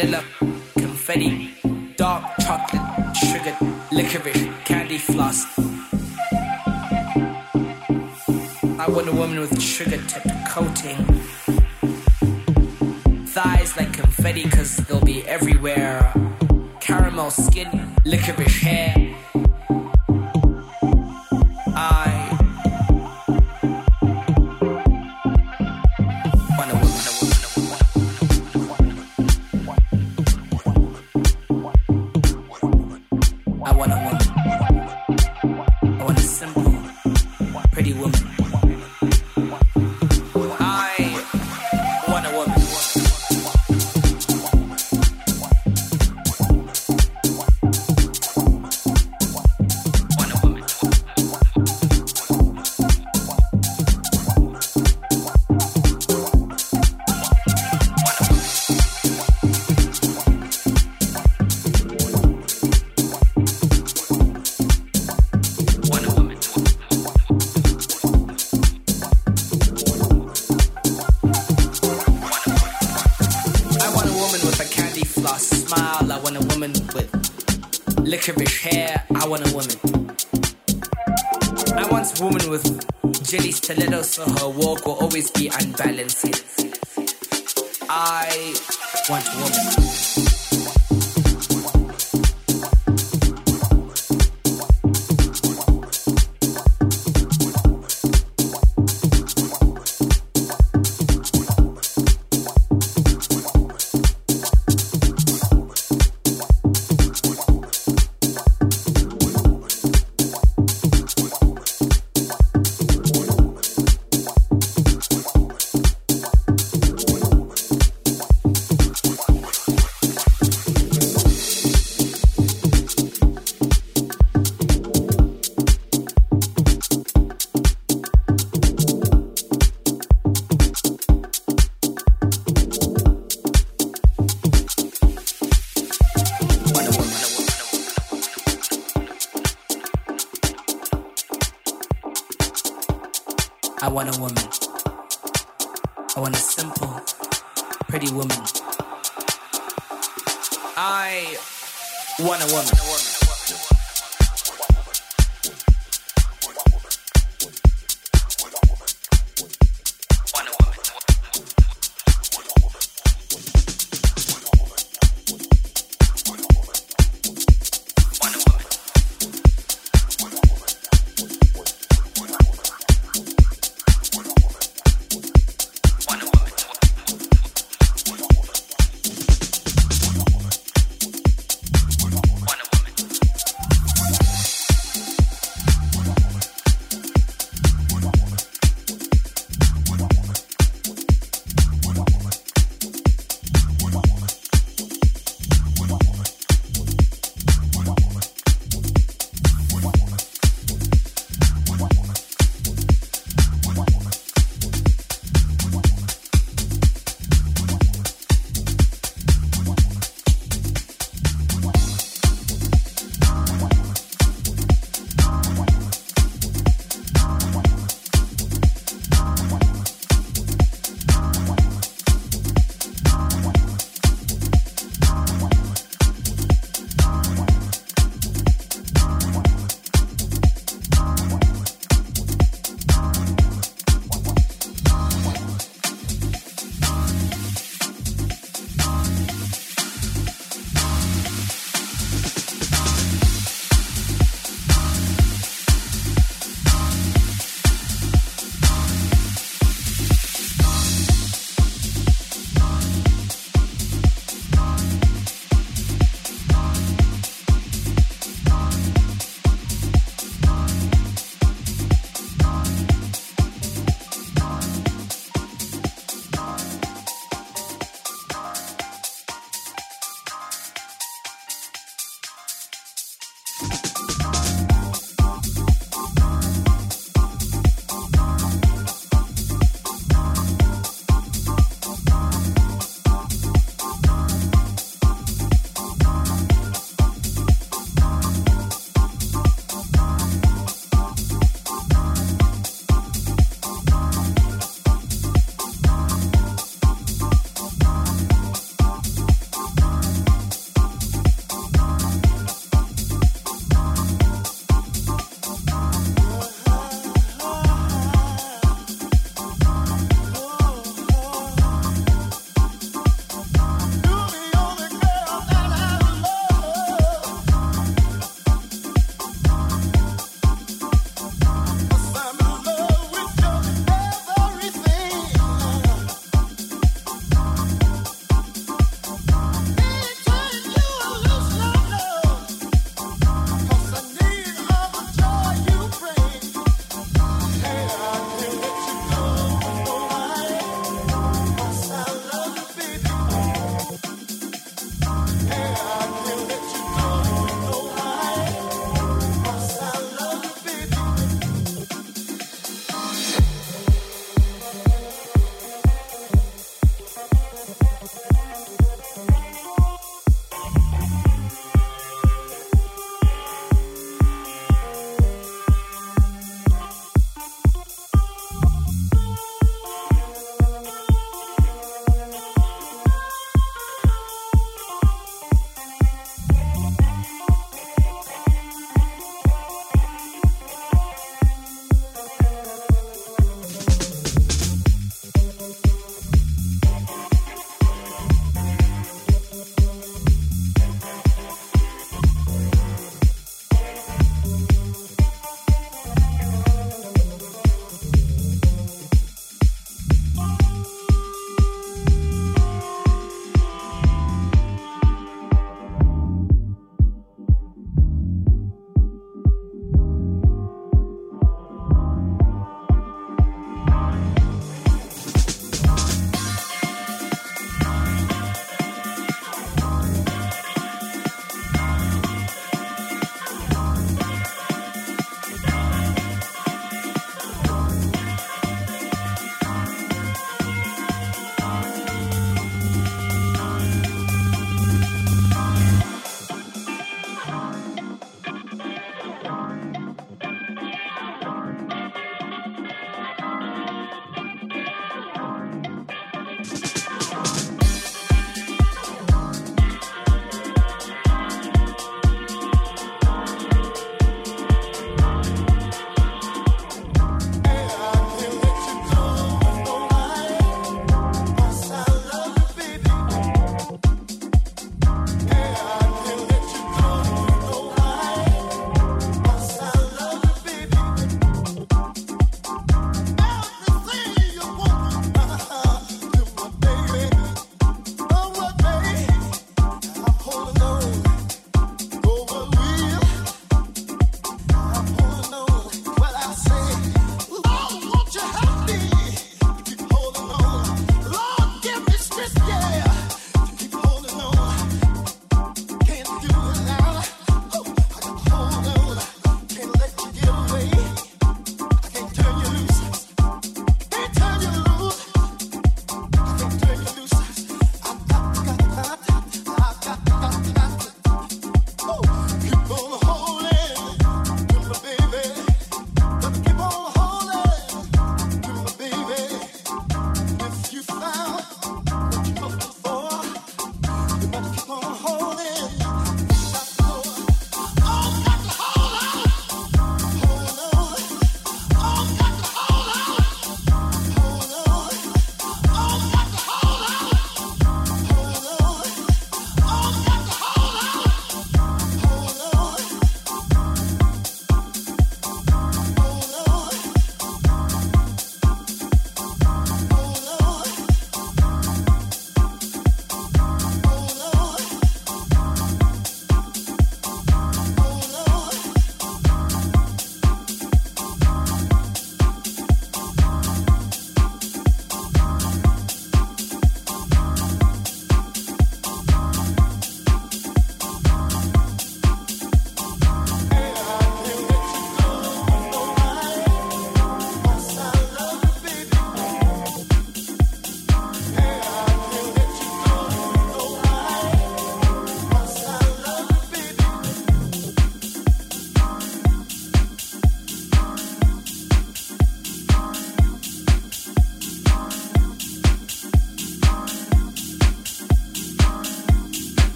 vanilla, confetti, dark chocolate, sugar, licorice, candy floss. I want a woman with sugar tipped coating. Thighs like confetti, cause they'll be everywhere. Caramel skin, licorice hair. I want a woman. I want a simple, pretty woman. I want a woman.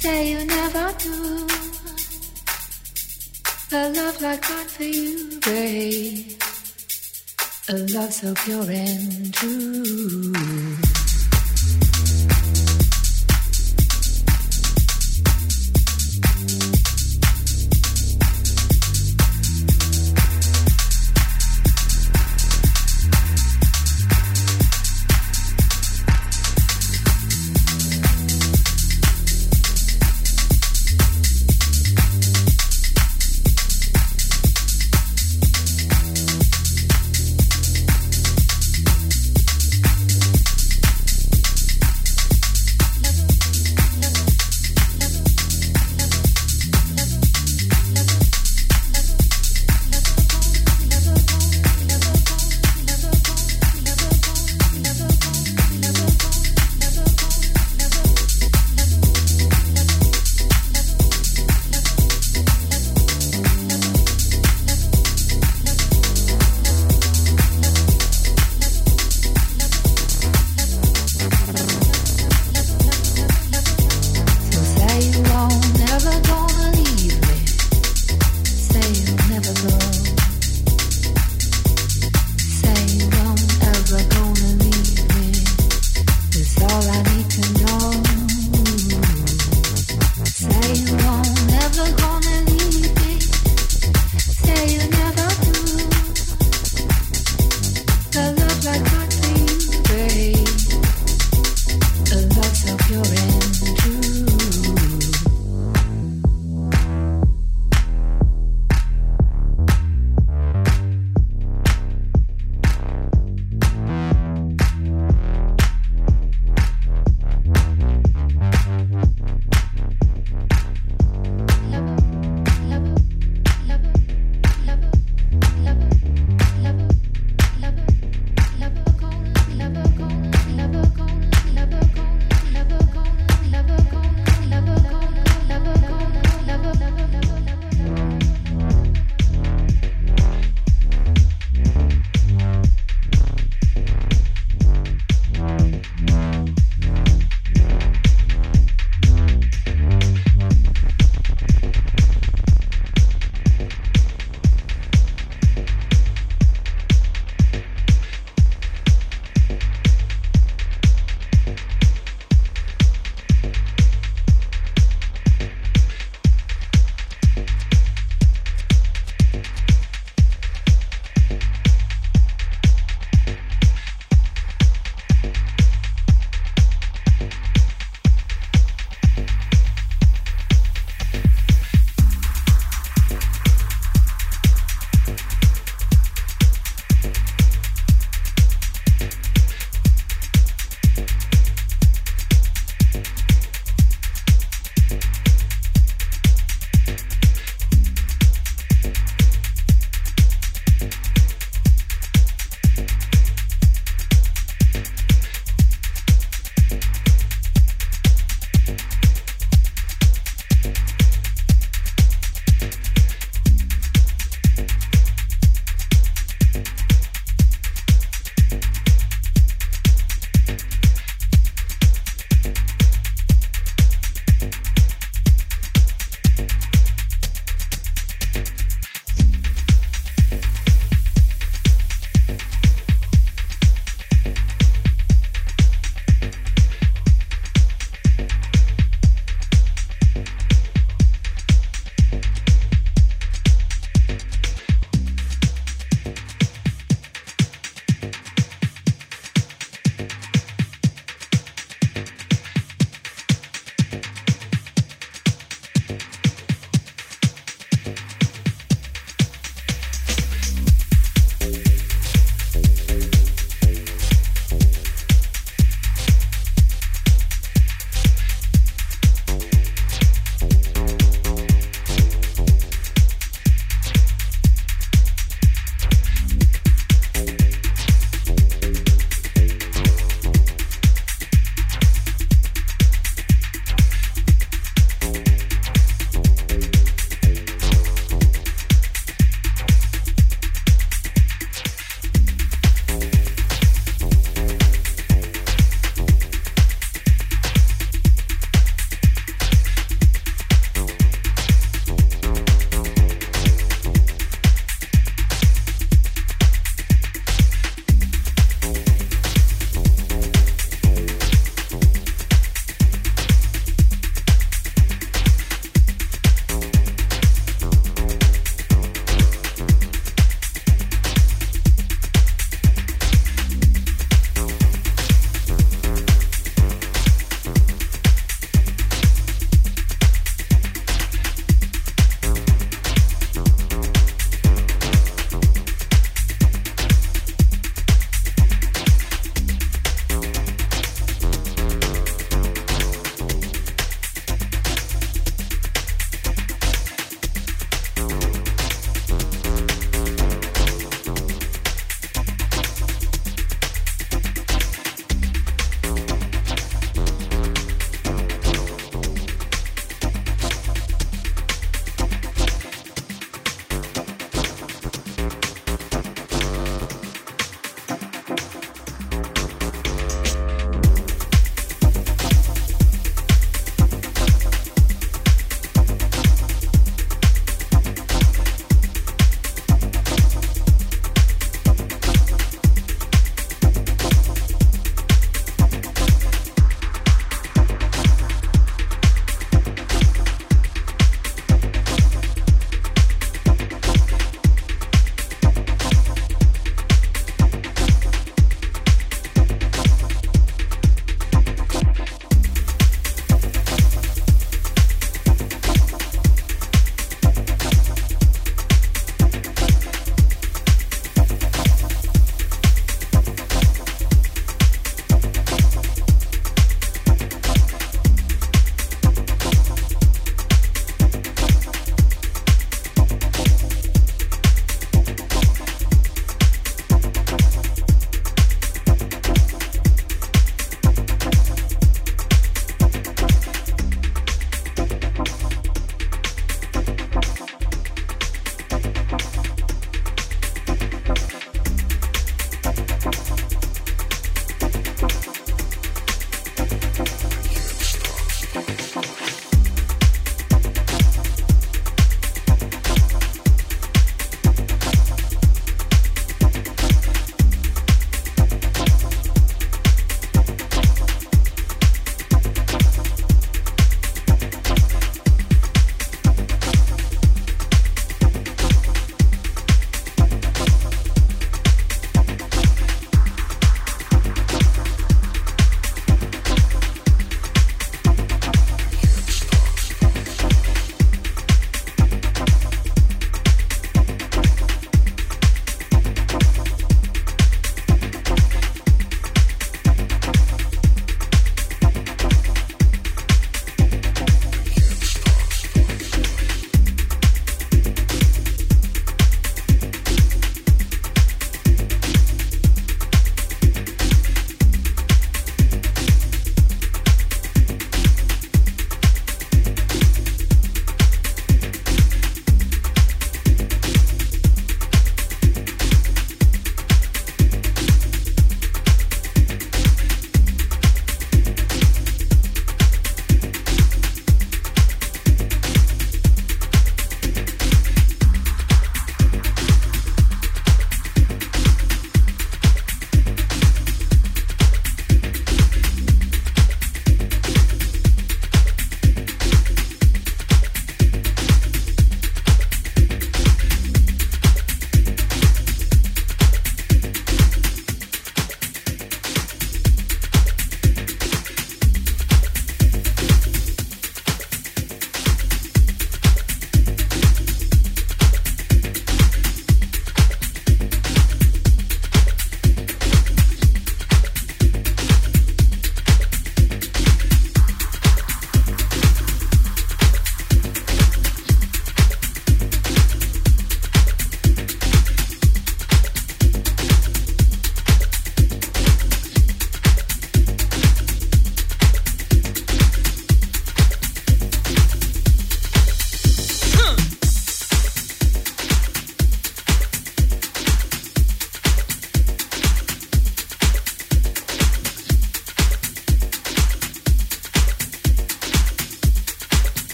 say you never do. A love like mine for you, babe. A love so pure and true.